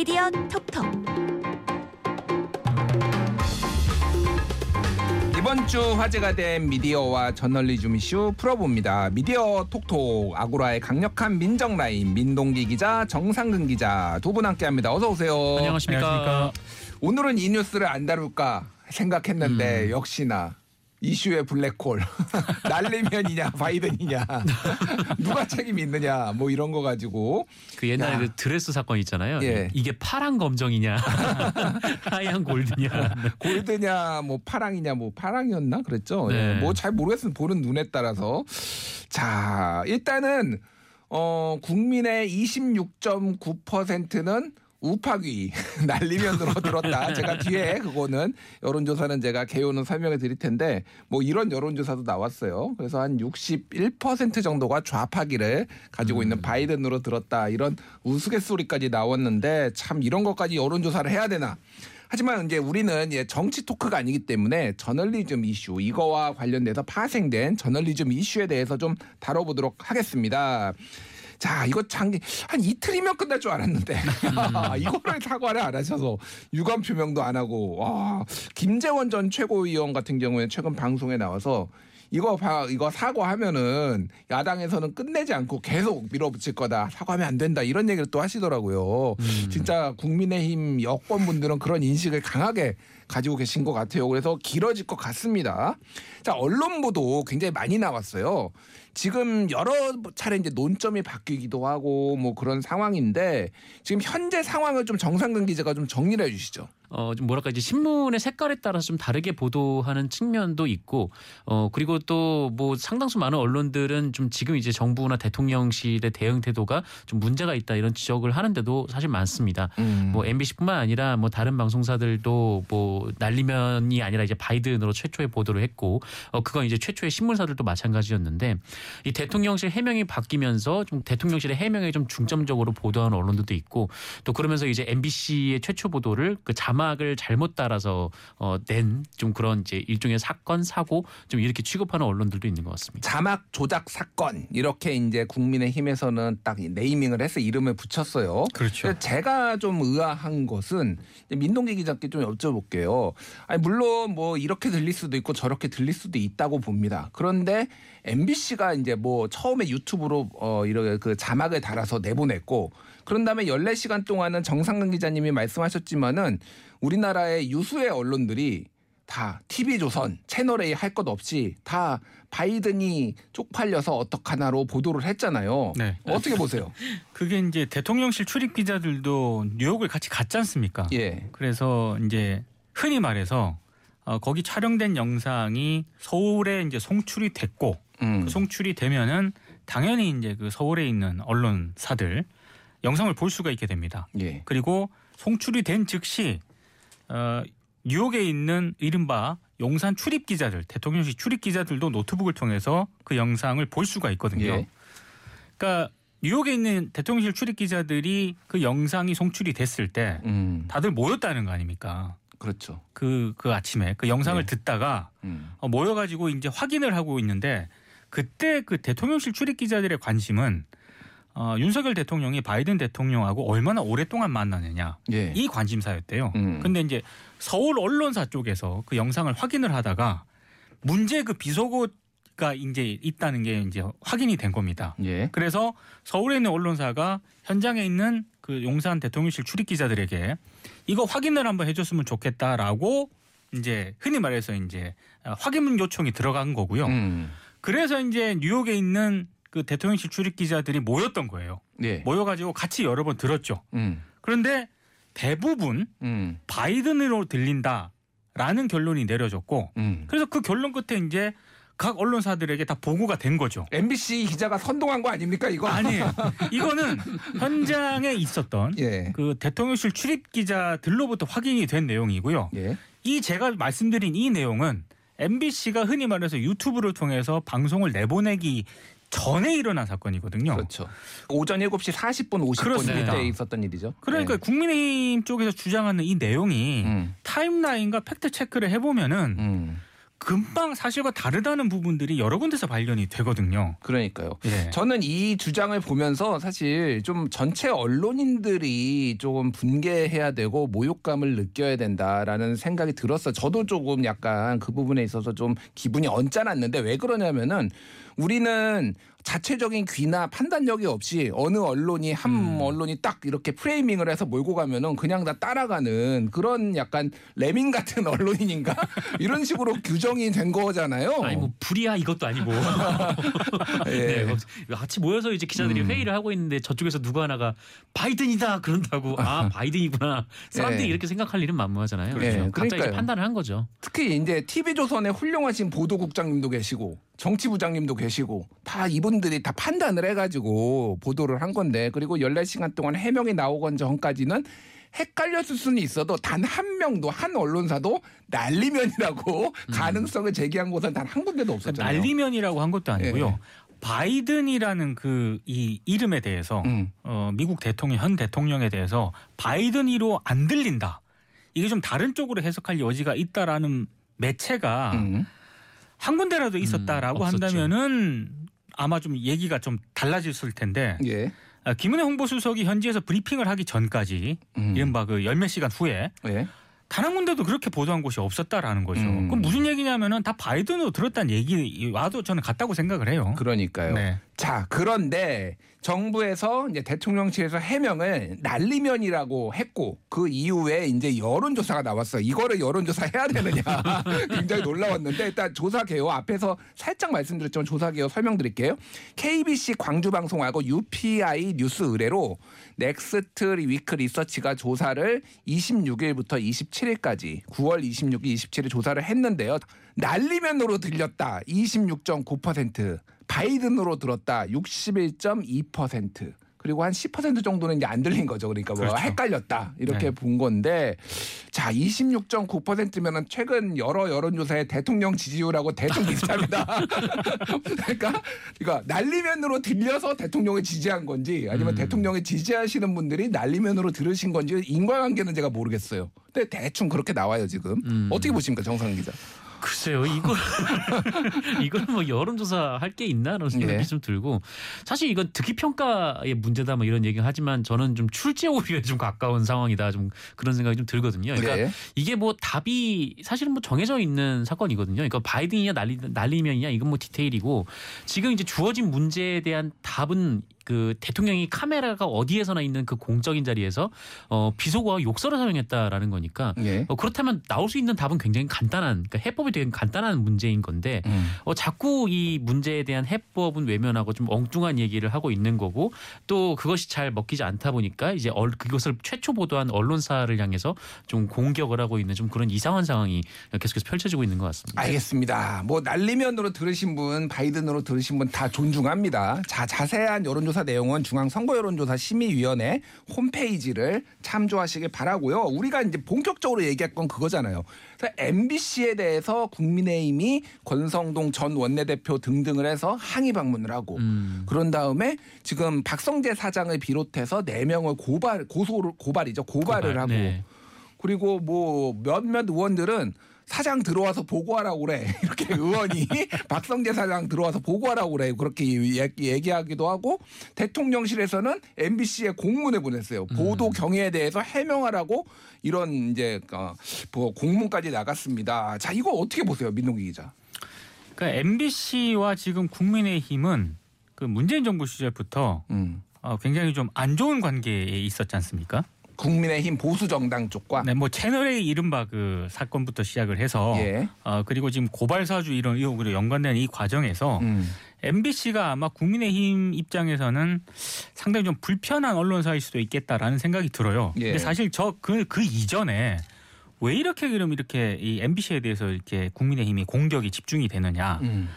미디어 톡톡 이번 주 화제가 된 미디어와 저널리즘 이슈 풀어봅니다. 미디어 톡톡 아고라의 강력한 민정 라인 민동기 기자 정상근 기자 두 분 함께합니다. 어서 오세요. 안녕하십니까. 오늘은 이 뉴스를 안 다룰까 생각했는데 음. 역시나 이슈의 블랙홀 날리면이냐 바이든이냐 누가 책임이 있느냐 뭐 이런 거 가지고 그 옛날에 야. 그 드레스 사건 있잖아요. 예. 이게 파란 검정이냐, 하얀 골드냐. 골드냐 뭐 파랑이냐 뭐 파랑이었나 그랬죠. 네. 뭐잘 모르겠으면 보는 눈에 따라서 자 일단은 어 국민의 26.9%는 우파귀 날리면으로 들었다. 제가 뒤에 그거는 여론조사는 제가 개요는 설명해 드릴 텐데 뭐 이런 여론조사도 나왔어요. 그래서 한 61% 정도가 좌파기를 가지고 있는 바이든으로 들었다. 이런 우스갯소리까지 나왔는데 참 이런 것까지 여론조사를 해야 되나. 하지만 이제 우리는 예, 정치 토크가 아니기 때문에 저널리즘 이슈 이거와 관련돼서 파생된 저널리즘 이슈에 대해서 좀 다뤄보도록 하겠습니다. 자, 이거 장기 한 이틀이면 끝날 줄 알았는데. 이거를 사과를 안 하셔서 유감 표명도 안 하고. 와 김재원 전 최고위원 같은 경우에 최근 방송에 나와서 이거 봐 이거 사과하면은 야당에서는 끝내지 않고 계속 밀어붙일 거다 사과하면 안 된다 이런 얘기를 또 하시더라고요. 진짜 국민의힘 여권 분들은 그런 인식을 강하게 가지고 계신 것 같아요. 그래서 길어질 것 같습니다. 자 언론보도 굉장히 많이 나왔어요. 지금 여러 차례 이제 논점이 바뀌기도 하고 뭐 그런 상황인데 지금 현재 상황을 좀 정상근 기자가 좀 정리를 해주시죠. 어, 좀 뭐랄까 이제 신문의 색깔에 따라서 좀 다르게 보도하는 측면도 있고, 어 그리고 또 뭐 상당수 많은 언론들은 좀 지금 이제 정부나 대통령실의 대응 태도가 좀 문제가 있다 이런 지적을 하는데도 사실 많습니다. 음. 뭐 MBC뿐만 아니라 뭐 다른 방송사들도 뭐 날리면이 아니라 이제 바이든으로 최초의 보도를 했고, 어 그건 이제 최초의 신문사들도 마찬가지였는데 이 대통령실 해명이 바뀌면서 좀 대통령실의 해명에 좀 중점적으로 보도하는 언론들도 있고 또 그러면서 이제 MBC의 최초 보도를 그 자막 을 잘못 따라서 어 낸 좀 그런 이제 일종의 사건 사고 좀 이렇게 취급하는 언론들도 있는 것 같습니다. 자막 조작 사건 이렇게 이제 국민의힘에서는 딱 네이밍을 해서 이름을 붙였어요. 그렇죠. 제가 좀 의아한 것은 민동기 기자께 좀 여쭤볼게요. 아니 물론 뭐 이렇게 들릴 수도 있고 저렇게 들릴 수도 있다고 봅니다. 그런데 MBC가 이제 뭐 처음에 유튜브로 어 이렇게 그 자막을 달아서 내보냈고 그런 다음에 14시간 동안은 정상근 기자님이 말씀하셨지만은 우리나라의 유수의 언론들이 다 TV조선, 채널A 할 것 없이 다 바이든이 쪽팔려서 어떡하나로 보도를 했잖아요. 네. 어떻게 보세요? 그게 이제 대통령실 출입 기자들도 뉴욕을 같이 갔지 않습니까? 예. 그래서 이제 흔히 말해서 어, 거기 촬영된 영상이 서울에 이제 송출이 됐고 음. 그 송출이 되면은 당연히 이제 그 서울에 있는 언론사들 영상을 볼 수가 있게 됩니다. 예. 그리고 송출이 된 즉시 어, 뉴욕에 있는 이른바 용산 출입 기자들, 대통령실 출입 기자들도 노트북을 통해서 그 영상을 볼 수가 있거든요. 예. 그러니까 뉴욕에 있는 대통령실 출입 기자들이 그 영상이 송출이 됐을 때 음. 다들 모였다는 거 아닙니까? 그렇죠. 그, 그 아침에 그 영상을 네. 듣다가 음. 어, 모여가지고 이제 확인을 하고 있는데 그때 그 대통령실 출입 기자들의 관심은 어, 윤석열 대통령이 바이든 대통령하고 얼마나 오랫동안 만나느냐 예. 이 관심사였대요. 음. 근데 이제 서울 언론사 쪽에서 그 영상을 확인을 하다가 문제 그 비속어가 이제 있다는 게 이제 확인이 된 겁니다. 예. 그래서 서울에 있는 언론사가 현장에 있는 그 용산 대통령실 출입 기자들에게 이거 확인을 한번 해줬으면 좋겠다라고 이제 흔히 말해서 이제 확인 요청이 들어간 거고요. 음. 그래서 이제 뉴욕에 있는 그 대통령실 출입 기자들이 모였던 거예요. 예. 모여가지고 같이 여러 번 들었죠. 음. 그런데 대부분 음. 바이든으로 들린다라는 결론이 내려졌고 음. 그래서 그 결론 끝에 이제 각 언론사들에게 다 보고가 된 거죠. MBC 기자가 선동한 거 아닙니까 이거? 아니에요. 이거는 현장에 있었던 예. 그 대통령실 출입 기자들로부터 확인이 된 내용이고요. 예. 이 제가 말씀드린 이 내용은 MBC가 흔히 말해서 유튜브를 통해서 방송을 내보내기 전에 일어난 사건이거든요. 그렇죠. 오전 7시 40분 50분 그렇습니다. 이때 있었던 일이죠. 그러니까 예. 국민의힘 쪽에서 주장하는 이 내용이 음. 타임라인과 팩트 체크를 해보면은 음. 금방 사실과 다르다는 부분들이 여러 군데서 발견이 되거든요. 그러니까요. 예. 저는 이 주장을 보면서 사실 좀 전체 언론인들이 조금 분개해야 되고 모욕감을 느껴야 된다라는 생각이 들었어요. 저도 조금 약간 그 부분에 있어서 좀 기분이 언짢았는데 왜 그러냐면은 우리는 자체적인 귀나 판단력이 없이 어느 언론이 한 음. 언론이 딱 이렇게 프레이밍을 해서 몰고 가면은 그냥 다 따라가는 그런 약간 레밍 같은 언론인인가 이런 식으로 규정이 된 거잖아요. 아니 뭐 불이야 이것도 아니고 예. 네, 같이 모여서 이제 기자들이 음. 회의를 하고 있는데 저쪽에서 누가 하나가 바이든이다 그런다고 아 바이든이구나 사람들이 예. 이렇게 생각할 일은 만무하잖아요. 그렇죠. 그렇죠. 각자 이제 그러니까요. 판단을 한 거죠. 특히 이제 TV조선의 훌륭하신 보도국장님도 계시고 정치부장님도 계시고 다 이분들이 다 판단을 해가지고 보도를 한 건데 그리고 14시간 동안 해명이 나오건 전까지는 헷갈렸을 수는 있어도 단 한 명도 한 언론사도 난리면이라고 가능성을 제기한 곳은 단 한 군데도 그러니까 없었잖아요. 난리면이라고 한 것도 아니고요. 예. 바이든이라는 그 이 이름에 대해서 음. 어, 미국 대통령 현 대통령에 대해서 바이든이로 안 들린다. 이게 좀 다른 쪽으로 해석할 여지가 있다라는 매체가 음. 한 군데라도 있었다라고 음. 한다면은 아마 좀 얘기가 좀 달라졌을 텐데 예. 아, 김은혜 홍보수석이 현지에서 브리핑을 하기 전까지 음. 이른바 그 열 몇 시간 후에 예. 단한 군데도 그렇게 보도한 곳이 없었다라는 거죠. 음. 그럼 무슨 얘기냐면은 다 바이든으로 들었다는 얘기 와도 저는 같다고 생각을 해요. 그러니까요. 네. 자, 그런데 정부에서 이제 대통령실에서 해명을 난리면이라고 했고 그 이후에 이제 여론조사가 나왔어요. 이거를 여론조사 해야 되느냐 굉장히 놀라웠는데 일단 조사 개요 앞에서 살짝 말씀드렸지만 조사 개요 설명드릴게요. KBC 광주방송하고 UPI 뉴스 의뢰로 넥스트 위크 리서치가 조사를 26일부터 27일까지 9월 26일, 27일 조사를 했는데요. 날리면으로 들렸다 26.9%. 바이든으로 들었다 61.2% 그리고 한 10% 정도는 이제 안 들린 거죠. 그러니까 뭐 그렇죠. 헷갈렸다 이렇게 네. 본 건데 자 26.9%면은 최근 여러 여론조사의 대통령 지지율하고 대충 비슷합니다. 그러니까 그러니까 난리면으로 들려서 대통령을 지지한 건지 아니면 음. 대통령을 지지하시는 분들이 난리면으로 들으신 건지 인과관계는 제가 모르겠어요. 근데 대충 그렇게 나와요 지금. 음. 어떻게 보십니까 정상 기자? 글쎄요, 이거 이건 뭐 여론조사 할 게 있나라는 생각이 예. 좀 들고 사실 이건 듣기 평가의 문제다 뭐 이런 얘기 하지만 저는 좀 출제 오류에 좀 가까운 상황이다 좀 그런 생각이 좀 들거든요. 그러니까 네. 이게 뭐 답이 사실은 뭐 정해져 있는 사건이거든요. 그러니까 바이든이냐 난리 난리면이냐 이건 뭐 디테일이고 지금 이제 주어진 문제에 대한 답은 그 대통령이 카메라가 어디에서나 있는 그 공적인 자리에서 어 비속어와 욕설을 사용했다라는 거니까 예. 어, 그렇다면 나올 수 있는 답은 굉장히 간단한 그러니까 해법이 되게 간단한 문제인 건데 음. 어, 자꾸 이 문제에 대한 해법은 외면하고 좀 엉뚱한 얘기를 하고 있는 거고 또 그것이 잘 먹히지 않다 보니까 이제 얼, 그것을 최초 보도한 언론사를 향해서 좀 공격을 하고 있는 좀 그런 이상한 상황이 계속해서 펼쳐지고 있는 것 같습니다. 알겠습니다. 뭐 난리면으로 들으신 분, 바이든으로 들으신 분 다 존중합니다. 자, 자세한 여론조사 내용은 중앙선거여론조사 심의위원회 홈페이지를 참조하시길 바라고요. 우리가 이제 본격적으로 얘기할 건 그거잖아요. 그래서 MBC에 대해서 국민의힘이 권성동 전 원내대표 등등을 해서 항의 방문을 하고 음. 그런 다음에 지금 박성재 사장을 비롯해서 네 명을 고발 고소를 고발이죠 고발을 고발, 하고 네. 그리고 뭐 몇몇 의원들은 사장 들어와서 보고하라고 그래. 이렇게 의원이 박성재 사장 들어와서 보고하라고 그래. 그렇게 얘기- 얘기하기도 하고 대통령실에서는 MBC에 공문을 보냈어요. 보도 경위에 대해서 해명하라고 이런 이제 어, 뭐 공문까지 나갔습니다. 자 이거 어떻게 보세요 민동기 기자? 그러니까 MBC와 지금 국민의힘은 그 문재인 정부 시절부터 음. 어, 굉장히 좀 안 좋은 관계에 있었지 않습니까? 국민의힘 보수 정당 쪽과 네, 뭐 채널A 이른바 그 사건부터 시작을 해서 예. 어, 그리고 지금 고발 사주 이런 의혹으로 연관된 이 과정에서 음. MBC가 아마 국민의힘 입장에서는 상당히 좀 불편한 언론사일 수도 있겠다라는 생각이 들어요. 예. 근데 사실 저 그그 이전에 왜 이렇게 그럼 이렇게 이 MBC에 대해서 이렇게 국민의힘이 공격이 집중이 되느냐? 음.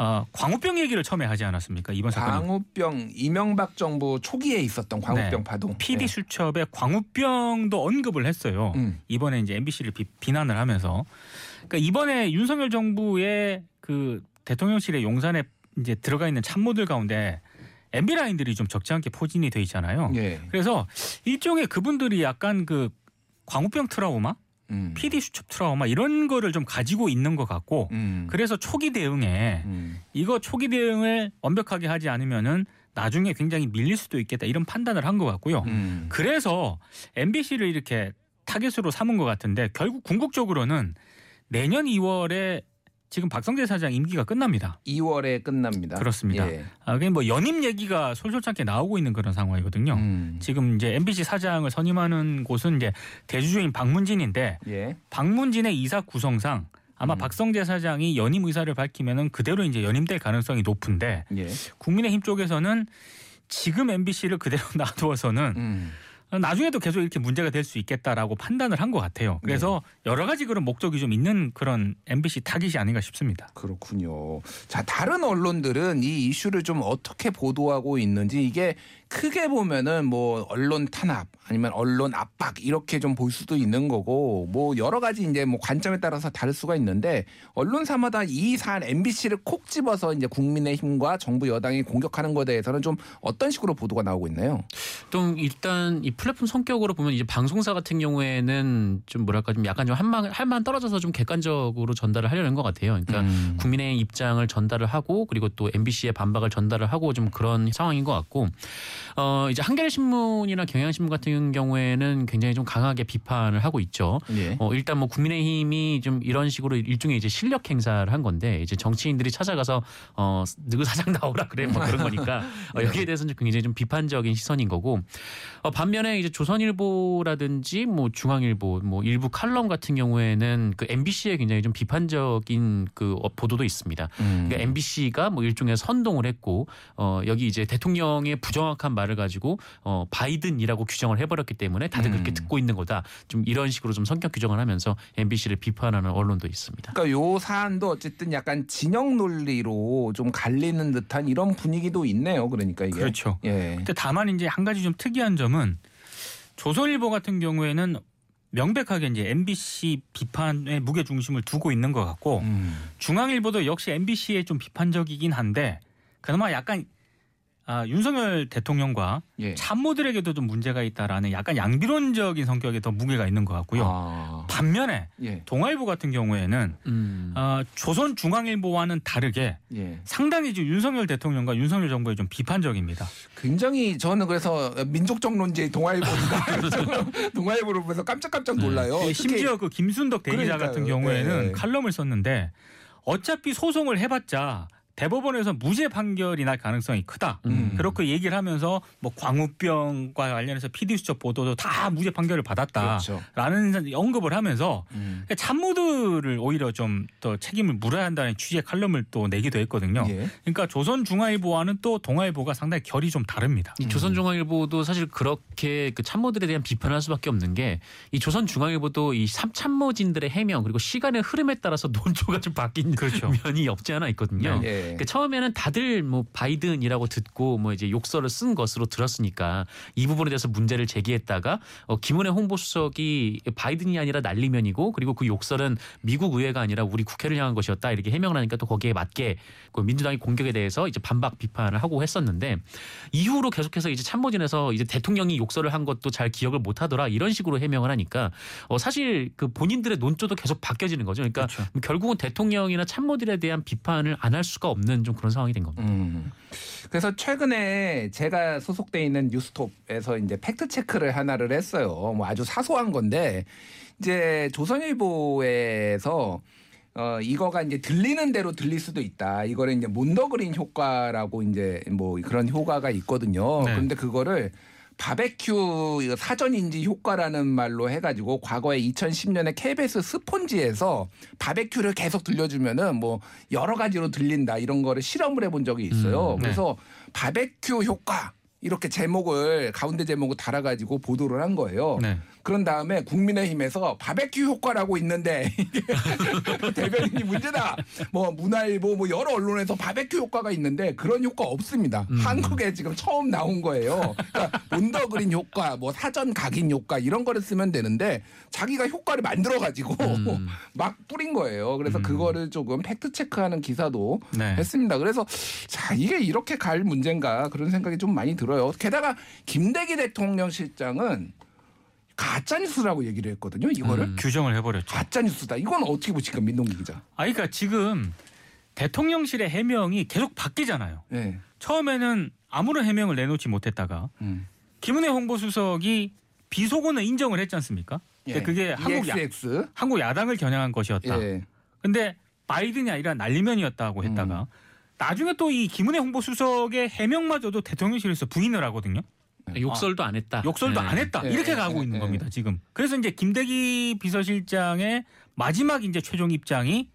어, 광우병 얘기를 처음에 하지 않았습니까? 이번 사건 광우병 이명박 정부 초기에 있었던 광우병 네. 파동. PD 네. 수첩에 광우병도 언급을 했어요. 음. 이번에 이제 MBC를 비, 난을 하면서 그러니까 이번에 윤석열 정부의 그 대통령실의 용산에 이제 들어가 있는 참모들 가운데 MB 라인들이 좀 적지 않게 포진이 돼 있잖아요. 예. 그래서 일종의 그분들이 약간 그 광우병 트라우마 음. PD 수첩 트라우마 이런 거를 좀 가지고 있는 것 같고 음. 그래서 초기 대응에 음. 이거 초기 대응을 완벽하게 하지 않으면은 나중에 굉장히 밀릴 수도 있겠다 이런 판단을 한 것 같고요. 음. 그래서 MBC를 이렇게 타겟으로 삼은 것 같은데 결국 궁극적으로는 내년 2월에 지금 박성재 사장 임기가 끝납니다. 2월에 끝납니다. 그렇습니다. 예. 아, 그게 뭐 연임 얘기가 솔솔찮게 나오고 있는 그런 상황이거든요. 음. 지금 이제 MBC 사장을 선임하는 곳은 이제 대주주인 박문진인데 예. 박문진의 이사 구성상 아마 음. 박성재 사장이 연임 의사를 밝히면은 그대로 이제 연임될 가능성이 높은데 예. 국민의힘 쪽에서는 지금 MBC를 그대로 놔두어서는 음. 나중에도 계속 이렇게 문제가 될 수 있겠다라고 판단을 한 것 같아요. 그래서 네. 여러 가지 그런 목적이 좀 있는 그런 MBC 타깃이 아닌가 싶습니다. 그렇군요. 자, 다른 언론들은 이 이슈를 좀 어떻게 보도하고 있는지 이게 크게 보면은 뭐 언론 탄압 아니면 언론 압박 이렇게 좀 볼 수도 있는 거고 뭐 여러 가지 이제 뭐 관점에 따라서 다를 수가 있는데 언론사마다 이 사안 MBC를 콕 집어서 이제 국민의힘과 정부 여당이 공격하는 것에 대해서는 좀 어떤 식으로 보도가 나오고 있나요? 좀 일단 이 플랫폼 성격으로 보면 이제 방송사 같은 경우에는 좀 뭐랄까 좀 약간 좀 한만 할만 떨어져서 좀 객관적으로 전달을 하려는 것 같아요. 그러니까 음. 국민의 입장을 전달을 하고 그리고 또 MBC의 반박을 전달을 하고 좀 그런 상황인 것 같고 어 이제 한겨레 신문이나 경향신문 같은 경우에는 굉장히 좀 강하게 비판을 하고 있죠. 예. 어 일단 뭐 국민의힘이 좀 이런 식으로 일종의 이제 실력 행사를 한 건데 이제 정치인들이 찾아가서 어 누구 사장 나오라 그래 뭐 그런 거니까 어, 여기에 대해서는 좀 굉장히 좀 비판적인 시선인 거고 어 반면에 이제 조선일보라든지 뭐 중앙일보 뭐 일부 칼럼 같은 경우에는 그 MBC에 굉장히 좀 비판적인 그 어, 보도도 있습니다. 음. 그러니까 MBC가 뭐 일종의 선동을 했고 어 여기 이제 대통령의 부정확한 말을 가지고 어 바이든이라고 규정을 해버렸기 때문에 다들 그렇게 음. 듣고 있는 거다. 좀 이런 식으로 좀 성격 규정을 하면서 MBC를 비판하는 언론도 있습니다. 그러니까 요 사안도 어쨌든 약간 진영 논리로 좀 갈리는 듯한 이런 분위기도 있네요. 그러니까 이게. 그렇죠. 예. 근데 다만 이제 한 가지 좀 특이한 점은 조선일보 같은 경우에는 명백하게 이제 MBC 비판에 무게 중심을 두고 있는 것 같고 음. 중앙일보도 역시 MBC에 좀 비판적이긴 한데 그나마 약간 아, 윤석열 대통령과 예. 참모들에게도 좀 문제가 있다라는 약간 양비론적인 성격에 더 무게가 있는 것 같고요. 아. 반면에 예. 동아일보 같은 경우에는 음. 아, 조선 중앙일보와는 다르게 예. 상당히 지금 윤석열 대통령과 윤석열 정부에 좀 비판적입니다. 굉장히 저는 그래서 민족정론제 동아일보인가 동아일보를 보면서 깜짝깜짝 놀라요. 예, 특히 심지어 그 김순덕 대리자 그러니까요. 같은 경우에는 네. 칼럼을 썼는데 어차피 소송을 해봤자 대법원에서 무죄 판결이 날 가능성이 크다. 음. 그렇게 얘기를 하면서 뭐 광우병과 관련해서 PD 수첩 보도도 다 무죄 판결을 그렇죠. 받았다라는 언급을 하면서 음. 참모들을 오히려 좀 더 책임을 물어야 한다는 취지의 칼럼을 또 내기도 했거든요. 예. 그러니까 조선중앙일보와는 또 동아일보가 상당히 결이 좀 다릅니다. 이 조선중앙일보도 사실 그렇게 그 참모들에 대한 비판을 할 수밖에 없는 게 이 조선중앙일보도 이 참모진들의 해명 그리고 시간의 흐름에 따라서 논조가 좀 바뀐 그렇죠. 면이 없지 않아 있거든요. 예. 그러니까 처음에는 다들 뭐 바이든이라고 듣고 뭐 이제 욕설을 쓴 것으로 들었으니까 이 부분에 대해서 문제를 제기했다가 어, 김은혜 홍보수석이 바이든이 아니라 날리면이고 그리고 그 욕설은 미국 의회가 아니라 우리 국회를 향한 것이었다 이렇게 해명을 하니까 또 거기에 맞게 그 민주당이 공격에 대해서 이제 반박 비판을 하고 했었는데 이후로 계속해서 이제 참모진에서 이제 대통령이 욕설을 한 것도 잘 기억을 못하더라 이런 식으로 해명을 하니까 어, 사실 그 본인들의 논조도 계속 바뀌어지는 거죠. 그러니까 그렇죠. 결국은 대통령이나 참모들에 대한 비판을 안 할 수가 없는 좀 그런 상황이 된 겁니다. 음. 그래서 최근에 제가 소속돼 있는 뉴스톱에서 이제 팩트 체크를 하나를 했어요. 뭐 아주 사소한 건데 이제 조선일보에서 어 이거가 이제 들리는 대로 들릴 수도 있다. 이거를 이제 몬더그린 효과라고 이제 뭐 그런 효과가 있거든요. 네. 그런데 그거를 바베큐 이거 사전 인지 효과라는 말로 해가지고 과거에 2010년에 KBS 스폰지에서 바베큐를 계속 들려주면은 뭐 여러 가지로 들린다 이런 거를 실험을 해본 적이 있어요. 음, 네. 그래서 바베큐 효과 이렇게 제목을 가운데 제목을 달아가지고 보도를 한 거예요. 네. 그런 다음에 국민의힘에서 바베큐 효과라고 있는데 대변인이 문제다. 뭐 문화일보 뭐 여러 언론에서 바베큐 효과가 있는데 그런 효과 없습니다. 음. 한국에 지금 처음 나온 거예요. 그러니까 Mondegreen 효과, 뭐 사전 각인 효과 이런 거를 쓰면 되는데 자기가 효과를 만들어 가지고 음. 막 뿌린 거예요. 그래서 음. 그거를 조금 팩트 체크하는 기사도 네. 했습니다. 그래서 자 이게 이렇게 갈 문제인가 그런 생각이 좀 많이 들어요. 게다가 김대기 대통령 실장은 가짜 뉴스라고 얘기를 했거든요. 이거를 음. 규정을 해버렸죠. 가짜 뉴스다. 이건 어떻게 보십니까, 민동기 기자? 아, 그러니까 지금 대통령실의 해명이 계속 바뀌잖아요. 네. 처음에는 아무런 해명을 내놓지 못했다가 음. 김은혜 홍보수석이 비속어는 인정을 했지 않습니까? 근데 그게 한국 야. 한국 야당을 겨냥한 것이었다. 예. 근데 바이든이 아니라 날리면이었다고 했다가 나중에 또 이 김은혜 홍보수석의 해명마저도 대통령실에서 부인을 하거든요. 욕설도 안 했다. 욕설도 네. 안 했다. 예, 이렇게 예, 가고 예, 있는 예. 겁니다, 지금. 그래서 이제 김대기 비서실장의 마지막 이제 최종 입장이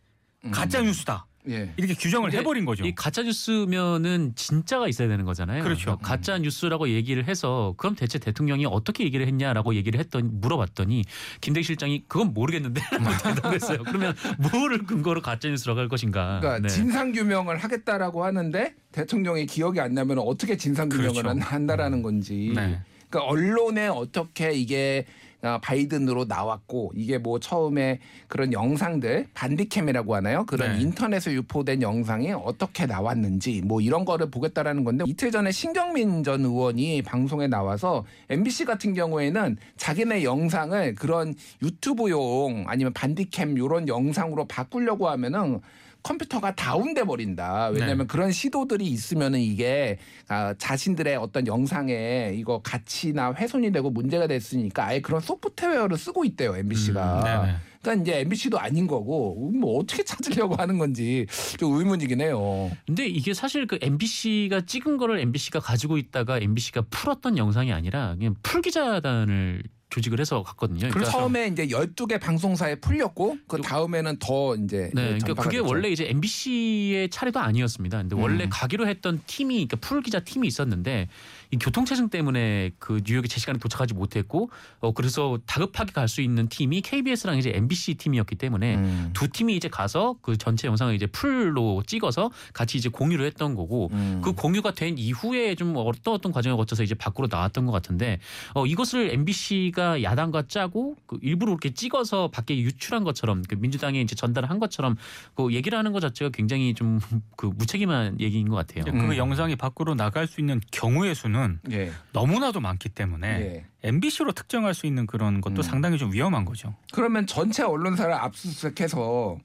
음. 가짜 뉴스다. 예. 이렇게 규정을 해버린 거죠. 이 가짜 뉴스면은 진짜가 있어야 되는 거잖아요. 그렇죠. 가짜 뉴스라고 얘기를 해서 그럼 대체 대통령이 어떻게 얘기를 했냐라고 얘기를 했더니 물어봤더니 김대기 실장이 그건 모르겠는데 대답했어요. 그러면 뭐를 근거로 가짜 뉴스라고 할 것인가? 그러니까 네. 진상 규명을 하겠다라고 하는데 대통령이 기억이 안 나면 어떻게 진상 규명을 그렇죠. 한다라는 건지. 네. 그러니까 언론에 어떻게 이게 아, 바이든으로 나왔고 이게 뭐 처음에 그런 영상들 반디캠이라고 하나요? 그런 네. 인터넷에 유포된 영상이 어떻게 나왔는지 뭐 이런 거를 보겠다라는 건데 이틀 전에 신경민 전 의원이 방송에 나와서 MBC 같은 경우에는 자기네 영상을 그런 유튜브용 아니면 반디캠 이런 영상으로 바꾸려고 하면은 컴퓨터가 다운돼 버린다. 왜냐하면 네. 그런 시도들이 있으면은 이게 아, 자신들의 어떤 영상에 이거 가치나 훼손이 되고 문제가 됐으니까 아예 그런 소프트웨어를 쓰고 있대요 MBC가. 음, 네네. 그러니까 이제 MBC도 아닌 거고 뭐 어떻게 찾으려고 하는 건지 좀 의문이긴 해요. 근데 이게 사실 그 MBC가 찍은 거를 MBC가 가지고 있다가 MBC가 풀었던 영상이 아니라 그냥 풀 기자단을 조직을 해서 갔거든요. 그 처음에 이제 12개 방송사에 풀렸고 그 다음에는 더 이제 네, 그러니까 그게 됐죠. 원래 이제 MBC의 차례도 아니었습니다. 근데 원래 음. 가기로 했던 팀이 그러니까 풀 기자 팀이 있었는데 이 교통체증 때문에 그 뉴욕에 제 시간에 도착하지 못했고 어 그래서 다급하게 갈 수 있는 팀이 KBS랑 이제 MBC 팀이었기 때문에 음. 두 팀이 이제 가서 그 전체 영상을 이제 풀로 찍어서 같이 이제 공유를 했던 거고 음. 그 공유가 된 이후에 좀 어떤 어떤 과정을 거쳐서 이제 밖으로 나왔던 것 같은데 어 이것을 MBC가 야당과 짜고 그 일부러 이렇게 찍어서 밖에 유출한 것처럼 그 민주당에 이제 전달한 것처럼 그 얘기를 하는 것 자체가 굉장히 좀 그 무책임한 얘기인 것 같아요. 그 음. 영상이 밖으로 나갈 수 있는 경우의 수는 예. 너무나도 많기 때문에 예. MBC로 특정할 수 있는 그런 것도 음. 상당히 좀 위험한 거죠. 그러면 전체 언론사를 압수수색해서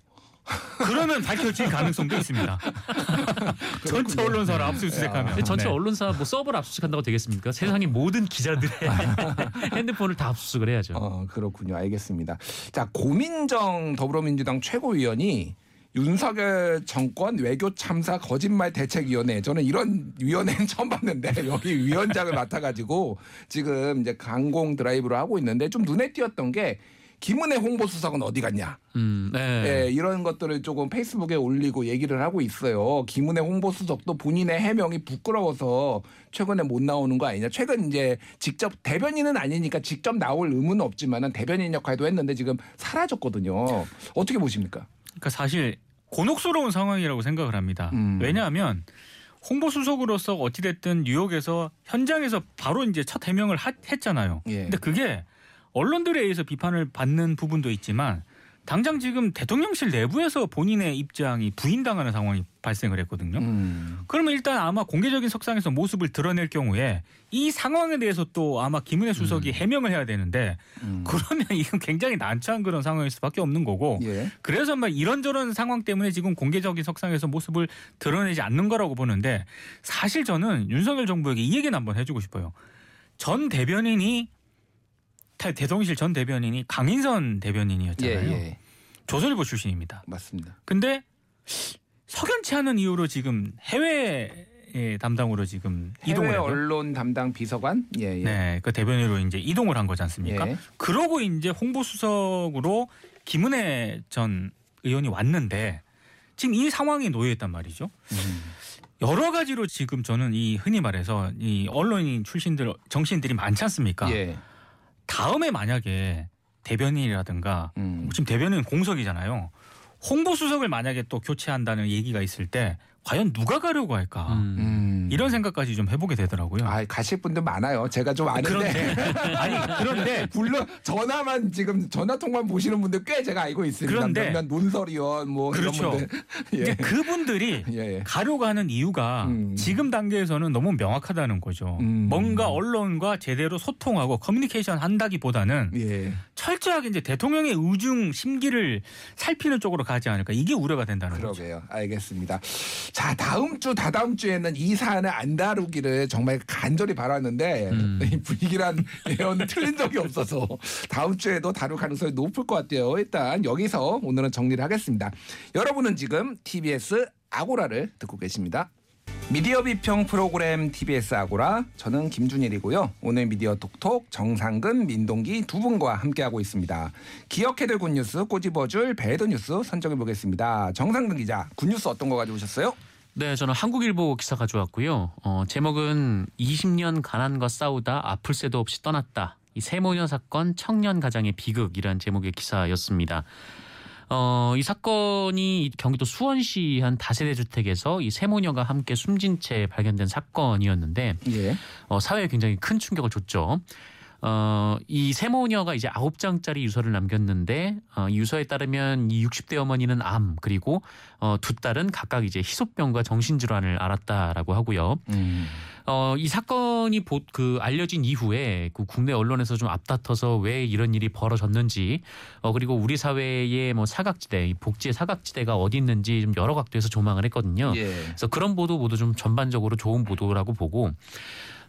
그러면 밝혀질 가능성도 있습니다. 전체 언론사를 압수수색하면 근데 전체 네. 언론사 뭐 서버를 압수수색한다고 되겠습니까? 세상의 모든 기자들의 핸드폰을 다 압수수색을 해야죠. 어, 그렇군요. 알겠습니다. 자, 고민정 더불어민주당 최고위원이 윤석열 정권 외교 참사 거짓말 대책위원회 저는 이런 위원회는 처음 봤는데 여기 위원장을 맡아가지고 지금 이제 강공 드라이브를 하고 있는데 좀 눈에 띄었던 게 김은혜 홍보수석은 어디 갔냐? 음, 네. 예, 이런 것들을 조금 페이스북에 올리고 얘기를 하고 있어요. 김은혜 홍보수석도 본인의 해명이 부끄러워서 최근에 못 나오는 거 아니냐. 최근 이제 직접 대변인은 아니니까 직접 나올 의무는 없지만은 대변인 역할도 했는데 지금 사라졌거든요. 어떻게 보십니까? 그러니까 사실 곤혹스러운 상황이라고 생각을 합니다. 음. 왜냐하면 홍보 수석으로서 어찌 됐든 뉴욕에서 현장에서 바로 이제 첫 해명을 하- 했잖아요. 예. 근데 그게 언론들에 의해서 비판을 받는 부분도 있지만 당장 지금 대통령실 내부에서 본인의 입장이 부인당하는 상황이 발생을 했거든요. 음. 그러면 일단 아마 공개적인 석상에서 모습을 드러낼 경우에 이 상황에 대해서 또 아마 김은혜 수석이 해명을 해야 되는데 음. 그러면 이건 굉장히 난처한 그런 상황일 수밖에 없는 거고 예. 그래서 막 이런저런 상황 때문에 지금 공개적인 석상에서 모습을 드러내지 않는 거라고 보는데 사실 저는 윤석열 정부에게 이 얘기는 한번 해주고 싶어요. 전 대변인이 대- 대통령실 전 대변인이 강인선 예, 대변인이었잖아요. 예. 조선일보 출신입니다. 맞습니다. 근데 석연치 않은 이유로 지금 해외 담당으로 지금 이동을 해요. 언론 담당 비서관? 예, 예. 네, 그 대변인으로 이제 이동을 한 거지 않습니까? 예. 그러고 이제 홍보 수석으로 김은혜 전 의원이 왔는데 지금 이 상황이 놓여 있단 말이죠. 음. 여러 가지로 지금 저는 이 흔히 말해서 이 언론인 출신들 정치인들이 많지 않습니까? 예. 다음에 만약에 대변인이라든가 음. 지금 대변인 공석이잖아요. 홍보수석을 만약에 또 교체한다는 얘기가 있을 때 과연 누가 가려고 할까? 음. 음. 이런 생각까지 좀 해보게 되더라고요. 아, 가실 분들 많아요. 제가 좀 아는데. 그런데 아니 그런데 물론 전화만 지금 전화 통만 보시는 분들 꽤 제가 알고 있습니다. 그런데 몇몇 논설위원 뭐 그렇죠. 이런 분들. 이제 예. 그분들이 예, 예. 가려고 하는 이유가 음. 지금 단계에서는 너무 명확하다는 거죠. 음. 뭔가 언론과 제대로 소통하고 커뮤니케이션 한다기보다는 예. 철저하게 이제 대통령의 의중 심기를 살피는 쪽으로 가지 않을까 이게 우려가 된다는 거죠. 그러게요. 알겠습니다. 자, 다음 주, 다다음 주에는 이 사안을 안 다루기를 정말 간절히 바랐는데 음. 이 불길한 예언 틀린 적이 없어서 다음 주에도 다룰 가능성이 높을 것 같아요. 일단 여기서 오늘은 정리를 하겠습니다. 여러분은 지금 TBS 아고라를 듣고 계십니다. 미디어 비평 프로그램 TBS 아고라 저는 김준일이고요. 오늘 미디어 톡톡 정상근 민동기 두 분과 함께하고 있습니다. 기억해둘 good news 꼬집어줄 bad news 선정해 보겠습니다. 정상근 기자 good news 어떤 거 가져오셨어요? 네, 저는 한국일보 기사 가져왔고요. 어, 제목은 20년 가난과 싸우다 아플 새도 없이 떠났다. 이 세모녀 사건 청년 가장의 비극이라는 제목의 기사였습니다. 어, 이 사건이 이 경기도 수원시 한 다세대 주택에서 이 세모녀가 함께 숨진 채 발견된 사건이었는데 예. 어, 사회에 굉장히 큰 충격을 줬죠. 어, 이 세모녀가 이제 아홉 장짜리 유서를 남겼는데 어, 이 유서에 따르면 이 60대 어머니는 암 그리고 어, 두 딸은 각각 이제 희소병과 정신질환을 앓았다라고 하고요. 음. 어, 이 사건이 보, 그 알려진 이후에 그 국내 언론에서 좀 앞다퉈서 왜 이런 일이 벌어졌는지 어, 그리고 우리 사회의 뭐 사각지대, 이 복지의 사각지대가 어디 있는지 좀 여러 각도에서 조망을 했거든요. 예. 그래서 그런 보도 모두 좀 전반적으로 좋은 보도라고 보고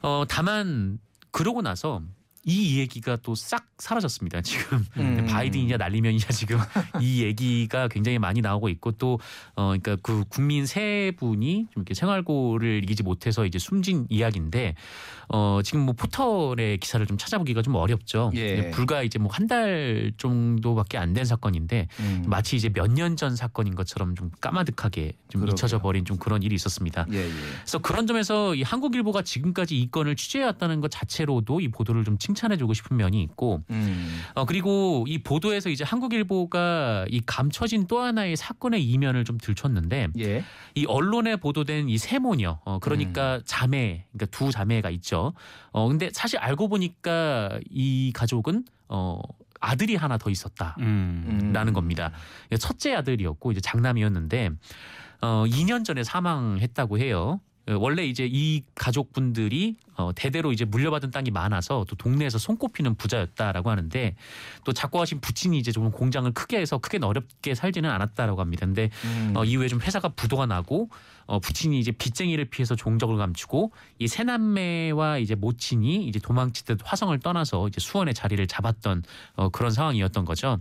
어 다만 그러고 나서 이 얘기가 또 싹 사라졌습니다. 지금 음. 바이든이냐 날리면이냐 지금 이 얘기가 굉장히 많이 나오고 있고 또 어 그러니까 그 국민 세 분이 좀 이렇게 생활고를 이기지 못해서 이제 숨진 이야기인데 어 지금 뭐 포털의 기사를 좀 찾아보기가 좀 어렵죠. 예. 불과 이제 뭐 한 달 정도밖에 안 된 사건인데 음. 마치 이제 몇 년 전 사건인 것처럼 좀 까마득하게 좀 그러게요. 잊혀져 버린 좀 그런 일이 있었습니다. 예, 예. 그래서 그런 점에서 이 한국일보가 지금까지 이 건을 취재해 왔다는 것 자체로도 이 보도를 좀 칭 찬해주고 싶은 면이 있고, 음. 어 그리고 이 보도에서 이제 한국일보가 이 감춰진 또 하나의 사건의 이면을 좀 들췄는데, 예. 이 언론에 보도된 이 세모녀, 어 그러니까 음. 자매, 그러니까 두 자매가 있죠. 어 근데 사실 알고 보니까 이 가족은 어 아들이 하나 더 있었다. 음. 음. 라는 겁니다. 첫째 아들이었고 이제 장남이었는데 어 2년 전에 사망했다고 해요. 어, 원래 이제 이 가족분들이 어, 대대로 이제 물려받은 땅이 많아서 또 동네에서 손꼽히는 부자였다라고 하는데 또 작고하신 부친이 이제 조금 공장을 크게 해서 크게 어렵게 살지는 않았다라고 합니다. 근데 음. 어, 이후에 좀 회사가 부도가 나고 어, 부친이 이제 빚쟁이를 피해서 종적을 감추고 이 새남매와 이제 모친이 이제 도망치듯 화성을 떠나서 이제 수원에 자리를 잡았던 어, 그런 상황이었던 거죠.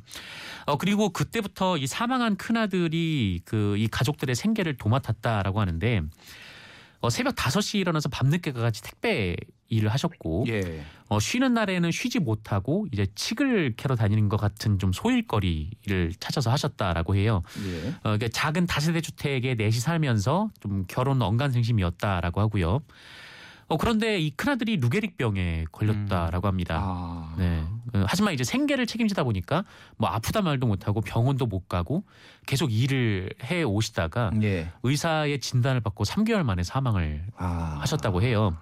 어, 그리고 그때부터 이 사망한 큰아들이 그 이 가족들의 생계를 도맡았다라고 하는데 어, 새벽 5시에 일어나서 밤늦게까지 택배 일을 하셨고 예. 어, 쉬는 날에는 쉬지 못하고 이제 칡을 캐러 다니는 것 같은 좀 소일거리를 찾아서 하셨다라고 해요. 예. 어, 그러니까 작은 다세대 주택에 넷이 살면서 좀 결혼 언간생심이었다라고 하고요. 어, 그런데 이 큰아들이 루게릭병에 걸렸다라고 합니다. 아. 네. 어, 하지만 이제 생계를 책임지다 보니까 뭐 아프다 말도 못하고 병원도 못 가고 계속 일을 해 오시다가 예. 의사의 진단을 받고 3개월 만에 사망을 아. 하셨다고 해요.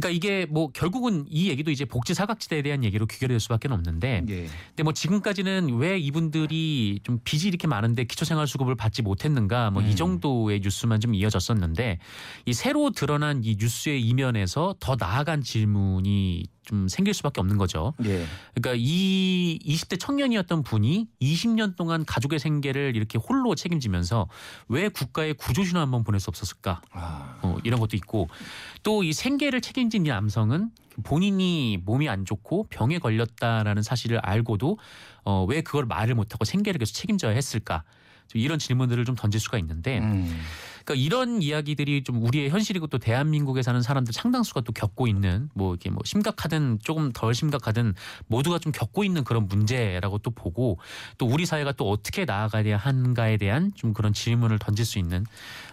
그러니까 이게 뭐 결국은 이 얘기도 이제 복지 사각지대에 대한 얘기로 귀결될 수밖에 없는데 예. 근데 뭐 지금까지는 왜 이분들이 좀 빚이 이렇게 많은데 기초생활 수급을 받지 못했는가 뭐 음. 이 정도의 뉴스만 좀 이어졌었는데 이 새로 드러난 이 뉴스의 이면에서 더 나아간 질문이 좀 생길 수밖에 없는 거죠. 예. 그러니까 이 20대 청년이었던 분이 20년 동안 가족의 생계를 이렇게 홀로 책임지면서 왜 국가에 구조신호 한번 보낼 수 없었을까? 아. 어, 이런 것도 있고 또 이 생계를 책임진 이 남성은 본인이 몸이 안 좋고 병에 걸렸다라는 사실을 알고도 어, 왜 그걸 말을 못하고 생계를 계속 책임져야 했을까? 좀 이런 질문들을 좀 던질 수가 있는데 음. 그러니까 이런 이야기들이 좀 우리의 현실이고 또 대한민국에 사는 사람들 상당수가 또 겪고 있는 뭐 이게 뭐 심각하든 조금 덜 심각하든 모두가 좀 겪고 있는 그런 문제라고 또 보고 또 우리 사회가 또 어떻게 나아가야 하는가에 대한 좀 그런 질문을 던질 수 있는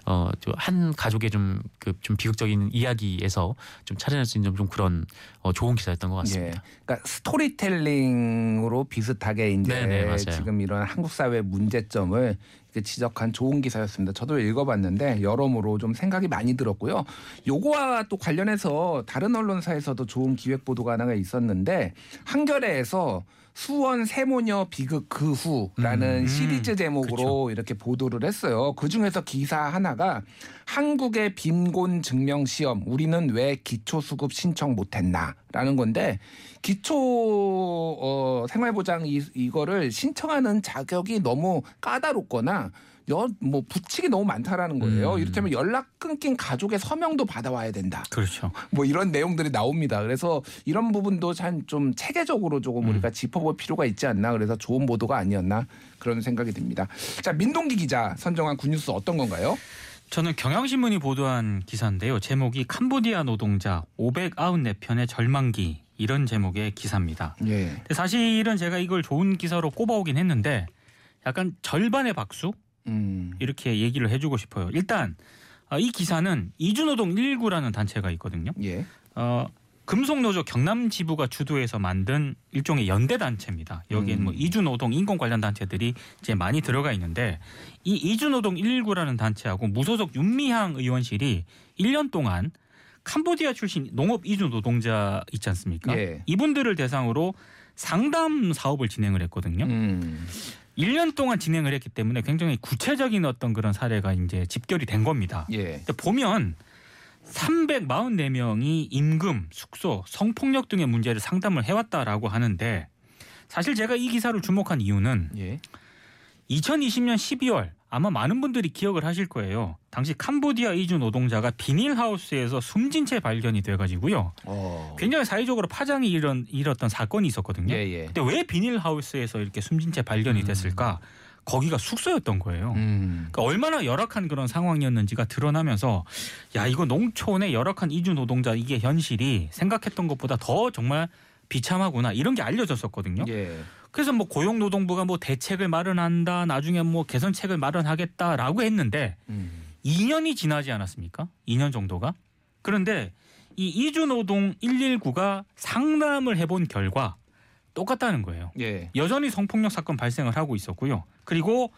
어한 가족의 좀그 좀 비극적인 이야기에서 좀 찾아낼 수 있는 좀 그런 어 좋은 기사였던 것 예. 같습니다. 그러니까 스토리텔링으로 비슷하게 이제 네네, 맞아요. 지금 이런 한국 사회 문제점을 지적한 좋은 기사였습니다. 저도 읽어봤는데 여러모로 좀 생각이 많이 들었고요. 요거와 또 관련해서 다른 언론사에서도 좋은 기획 보도가 하나가 있었는데 한겨레에서 수원 세모녀 비극 그 후라는 음, 시리즈 제목으로 이렇게 보도를 했어요. 그 중에서 기사 하나가 한국의 빈곤 증명 시험 우리는 왜 기초 수급 신청 못했나라는 건데 기초 어, 생활보장 이, 이거를 신청하는 자격이 너무 까다롭거나 여, 뭐 부칙이 너무 많다라는 거예요. 음. 이를테면 연락 끊긴 가족의 서명도 받아와야 된다. 그렇죠. 뭐 이런 내용들이 나옵니다. 그래서 이런 부분도 참좀 체계적으로 조금 우리가 짚어볼 필요가 있지 않나. 그래서 좋은 보도가 아니었나 그런 생각이 듭니다. 자 민동기 기자 선정한 굿뉴스 어떤 건가요? 저는 경향신문이 보도한 기사인데요. 제목이 캄보디아 노동자 594편의 절망기 이런 제목의 기사입니다. 예. 사실은 제가 이걸 좋은 기사로 꼽아오긴 했는데 약간 절반의 박수 음. 이렇게 얘기를 해주고 싶어요. 일단 어, 이 기사는 이주노동 119라는 단체가 있거든요. 예. 어, 금속노조 경남 지부가 주도해서 만든 일종의 연대 단체입니다. 여기엔 뭐 음. 이주노동 인권 관련 단체들이 이제 많이 들어가 있는데 이 이주노동 119라는 단체하고 무소속 윤미향 의원실이 1년 동안 캄보디아 출신 농업 이주 노동자 있지 않습니까? 예. 이분들을 대상으로 상담 사업을 진행을 했거든요. 음. 1년 동안 진행을 했기 때문에 굉장히 구체적인 어떤 그런 사례가 이제 집결이 된 겁니다. 예. 보면 344명이 임금, 숙소, 성폭력 등의 문제를 상담을 해왔다라고 하는데 사실 제가 이 기사를 주목한 이유는 예. 2020년 12월 아마 많은 분들이 기억을 하실 거예요. 당시 캄보디아 이주 노동자가 비닐하우스에서 숨진 채 발견이 돼가지고요. 어. 굉장히 사회적으로 파장이 일은, 일었던 사건이 있었거든요. 예, 예. 근데 왜 비닐하우스에서 이렇게 숨진 채 발견이 됐을까? 거기가 숙소였던 거예요. 음. 그러니까 얼마나 열악한 그런 상황이었는지가 드러나면서 야 이거 농촌의 열악한 이주 노동자 이게 현실이 생각했던 것보다 더 정말 비참하구나 이런 게 알려졌었거든요. 예. 그래서 뭐 고용노동부가 뭐 대책을 마련한다 나중에 뭐 개선책을 마련하겠다라고 했는데 음. 2년이 지나지 않았습니까? 2년 정도가 그런데 이 이주 노동 119가 상담을 해본 결과 똑같다는 거예요. 예. 여전히 성폭력 사건 발생을 하고 있었고요. 그리고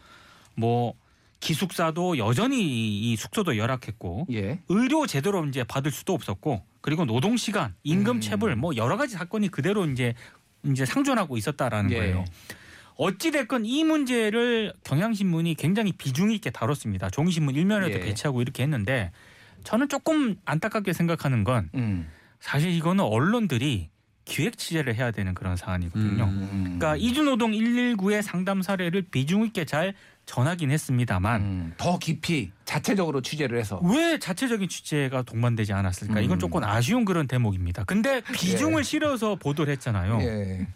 뭐 기숙사도 여전히 이 숙소도 열악했고 예. 의료 제대로 이제 받을 수도 없었고 그리고 노동 시간, 임금 음. 체불 뭐 여러 가지 사건이 그대로 이제 이제 상존하고 있었다라는 예. 거예요. 어찌 됐건 이 문제를 경향신문이 굉장히 비중 있게 다뤘습니다. 종이신문 일면에도 예. 배치하고 이렇게 했는데 저는 조금 안타깝게 생각하는 건 음. 사실 이거는 언론들이 기획 취재를 해야 되는 그런 사안이거든요. 음. 그러니까 이주노동 119의 상담 사례를 비중 있게 잘 전하긴 했습니다만 음. 더 깊이 자체적으로 취재를 해서 왜 자체적인 취재가 동반되지 않았을까? 이건 음. 조금 아쉬운 그런 대목입니다. 근데 비중을 예. 실어서 보도를 했잖아요. 예.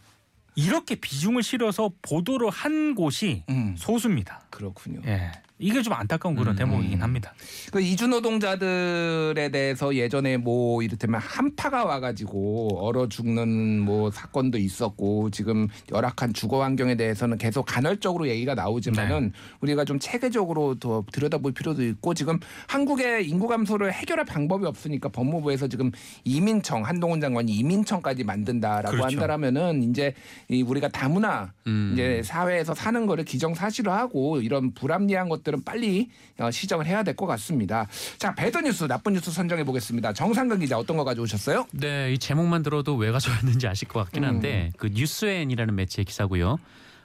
이렇게 비중을 실어서 보도를 한 곳이 음. 소수입니다. 그렇군요. 예. 이게 좀 안타까운 그런 음. 대목이긴 합니다. 그 이주 노동자들에 대해서 예전에 뭐 이를테면 한파가 와가지고 얼어 죽는 뭐 사건도 있었고 지금 열악한 주거 환경에 대해서는 계속 간헐적으로 얘기가 나오지만은 네. 우리가 좀 체계적으로 더 들여다볼 필요도 있고 지금 한국의 인구 감소를 해결할 방법이 없으니까 법무부에서 지금 이민청 한동훈 장관이 이민청까지 만든다라고 그렇죠. 한다라면은 이제 이 우리가 다문화 음. 이제 사회에서 사는 거를 기정사실화하고 이런 불합리한 것들 은 빨리 어, 시정을 해야 될 것 같습니다. 자 배드 뉴스 나쁜 뉴스 선정해 보겠습니다. 정상근 기자 어떤 거 가져오셨어요? 네, 이 제목만 들어도 왜 가져왔는지 아실 것 같긴 한데 그 뉴스엔이라는 매체의 기사고요.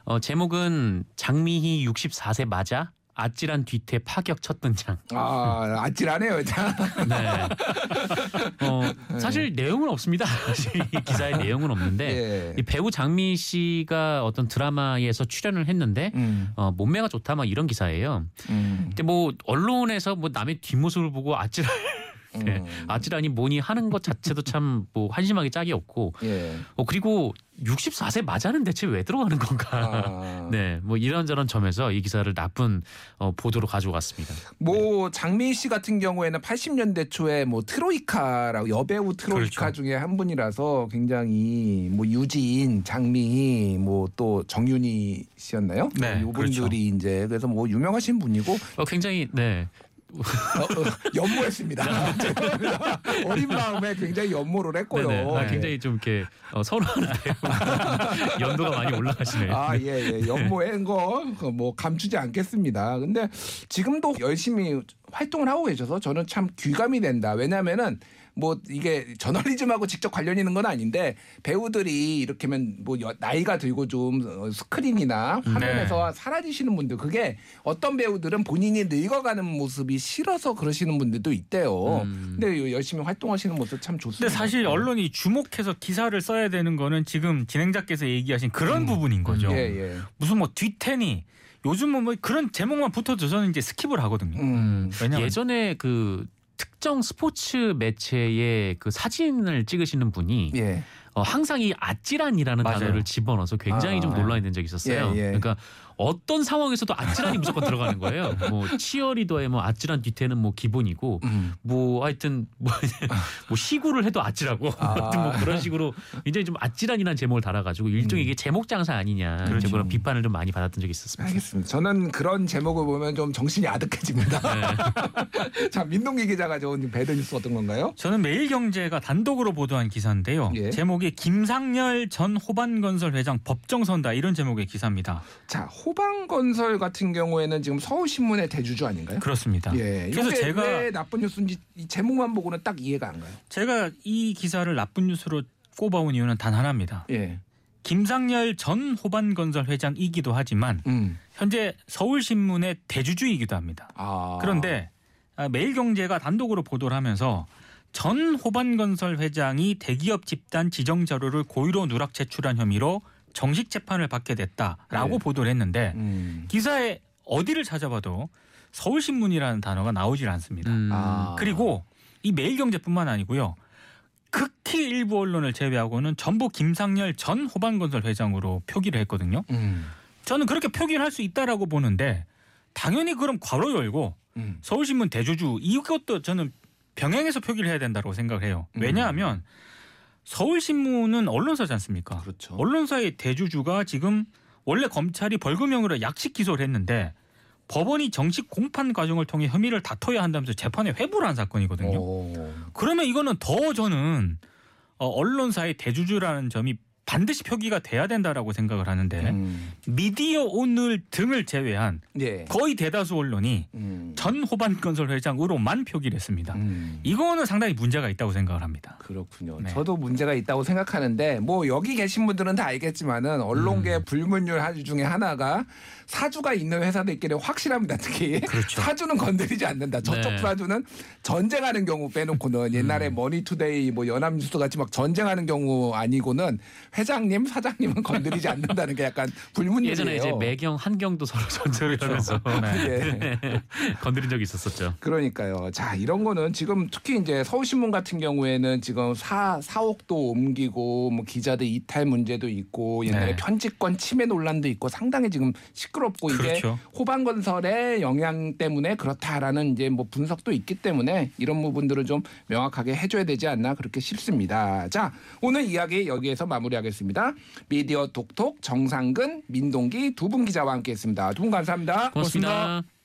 어, 제목은 장미희 64세 맞아? 아찔한 뒤태 파격 첫 등장. 아 아찔하네요. 자. 네. 어, 사실 내용은 없습니다. 사실 이 기사의 내용은 없는데 예. 이 배우 장미 씨가 어떤 드라마에서 출연을 했는데 음, 어, 몸매가 좋다 막 이런 기사예요. 음, 근데 뭐 언론에서 뭐 남의 뒷모습을 보고 아찔 네. 음. 아찔하니 뭐니 하는 것 자체도 참 뭐 한심하게 짝이 없고 예. 어, 그리고 64세 맞아는 대체 왜 들어가는 건가? 아. 네, 뭐 이런저런 점에서 이 기사를 나쁜 어, 보도로 가져갔습니다. 뭐 장미 씨 같은 경우에는 80년대 초에 뭐 트로이카라고 여배우 트로이카 그렇죠. 중에 한 분이라서 굉장히 뭐 유지인, 장미, 뭐또 정윤희 씨였나요? 네, 뭐 이분들이 이제 그래서 뭐 유명하신 분이고 어, 굉장히 네 연모했습니다. 죄송합니다. 어린 마음에 굉장히 연모를 했고요. 네네. 아, 굉장히 좀 이렇게 어, 서로하는데 연도가 많이 올라가시네요. 아, 예, 예. 연모한 거 뭐 감추지 않겠습니다. 근데 지금도 열심히 활동을 하고 계셔서 저는 참 귀감이 된다. 왜냐면은 뭐 이게 저널리즘하고 직접 관련 있는 건 아닌데 배우들이 이렇게면 뭐 여- 나이가 들고 좀 어, 스크린이나 화면에서 사라지시는 분들 그게 어떤 배우들은 본인이 늙어가는 모습이 싫어서 그러시는 분들도 있대요. 음. 근데 열심히 활동하시는 모습 참 좋습니다. 근데 사실 언론이 주목해서 기사를 써야 되는 거는 지금 진행자께서 얘기하신 그런 부분인 거죠. 예, 예. 무슨 뭐 뒤태니 요즘은 뭐 그런 제목만 붙어도 저는 이제 skip을 하거든요. 음. 왜냐면 예전에 그 특정 스포츠 매체의 그 사진을 찍으시는 분이 예. 어, 항상 이 아찔한이라는 맞아요. 단어를 집어넣어서 굉장히 아, 좀 예. 논란이 된 적이 있었어요. 예, 예. 그러니까 어떤 상황에서도 아찔한이 무조건 들어가는 거예요. 뭐 치어리더의 뭐 아찔한 뒤태는 뭐 기본이고 음. 뭐 하여튼 뭐, 뭐 시구를 해도 아찔하고 아. 하여튼 뭐 그런 식으로 굉장히 좀 아찔한이라는 제목을 달아가지고 일종의 이게 제목 장사 아니냐 그렇죠. 그런 비판을 좀 많이 받았던 적이 있었습니다. 알겠습니다. 저는 그런 제목을 보면 좀 정신이 아득해집니다. 자, 민동기 기자가 좋은 배드 뉴스 어떤 건가요? 저는 매일경제가 단독으로 보도한 기사인데요. 예. 제목이 김상열 전 호반건설 회장 법정 선다 이런 제목의 기사입니다. 자, 호방건설 같은 경우에는 지금 서울신문의 대주주 아닌가요? 그렇습니다. 예. 그래서 제가 왜 나쁜 뉴스인지 이 제목만 보고는 딱 이해가 안 가요. 제가 이 기사를 나쁜 뉴스로 꼽아온 이유는 단 하나입니다. 예. 김상열 전 호반건설 회장이기도 하지만 음. 현재 서울신문의 대주주이기도 합니다. 아. 그런데 아, 매일경제가 단독으로 보도를 하면서 전 호반건설 회장이 대기업 집단 지정 자료를 고의로 누락 제출한 혐의로 정식 재판을 받게 됐다라고 네. 보도를 했는데 음. 기사에 어디를 찾아봐도 서울신문이라는 단어가 나오질 않습니다. 음. 아. 그리고 이 매일경제뿐만 아니고요. 극히 일부 언론을 제외하고는 전부 김상열 전 호반건설 회장으로 표기를 했거든요. 음. 저는 그렇게 표기를 할 수 있다라고 보는데 당연히 그럼 괄호 열고 음. 서울신문 대주주 이것도 저는 병행해서 표기를 해야 된다고 생각을 해요. 음. 왜냐하면 서울신문은 언론사지 않습니까? 그렇죠. 언론사의 대주주가 지금 원래 검찰이 벌금형으로 약식 기소를 했는데 법원이 정식 공판 과정을 통해 혐의를 다퉈야 한다면서 재판에 회부를 한 사건이거든요. 오. 그러면 이거는 더 저는 어, 언론사의 대주주라는 점이 반드시 표기가 돼야 된다라고 생각을 하는데 음. 미디어 오늘 등을 제외한 예. 거의 대다수 언론이 음. 전 호반건설 회장으로만 표기를 했습니다. 음. 이거는 상당히 문제가 있다고 생각을 합니다. 그렇군요. 네. 저도 문제가 있다고 생각하는데 뭐 여기 계신 분들은 다 알겠지만은 언론계 음. 불문율 한 중에 하나가 사주가 있는 회사들끼리 확실합니다. 특히 그렇죠. 사주는 건드리지 않는다. 저쪽 네. 사주는 전쟁하는 경우 빼놓고는 옛날에 머니투데이 뭐 연합뉴스 같이 막 전쟁하는 경우 아니고는 회장님 사장님은 건드리지 않는다는 게 약간 불문율이에요. 예전에 이제 매경 한경도 서로 전쟁을 하면서 예. 건드린 적이 있었었죠. 그러니까요. 자, 이런 거는 지금 특히 이제 서울신문 같은 경우에는 지금 사, 사옥도 옮기고 뭐 기자들 이탈 문제도 있고 옛날에 네. 편집권 침해 논란도 있고 상당히 지금 시끄럽고 이게 그렇죠. 호반 건설의 영향 때문에 그렇다라는 이제 뭐 분석도 있기 때문에 이런 부분들을 좀 명확하게 해줘야 되지 않나 그렇게 싶습니다. 자, 오늘 이야기 여기에서 마무리하겠습니다. 미디어 톡톡 정상근, 민동기 두 분 기자와 함께했습니다. 두 분 감사합니다. 고맙습니다.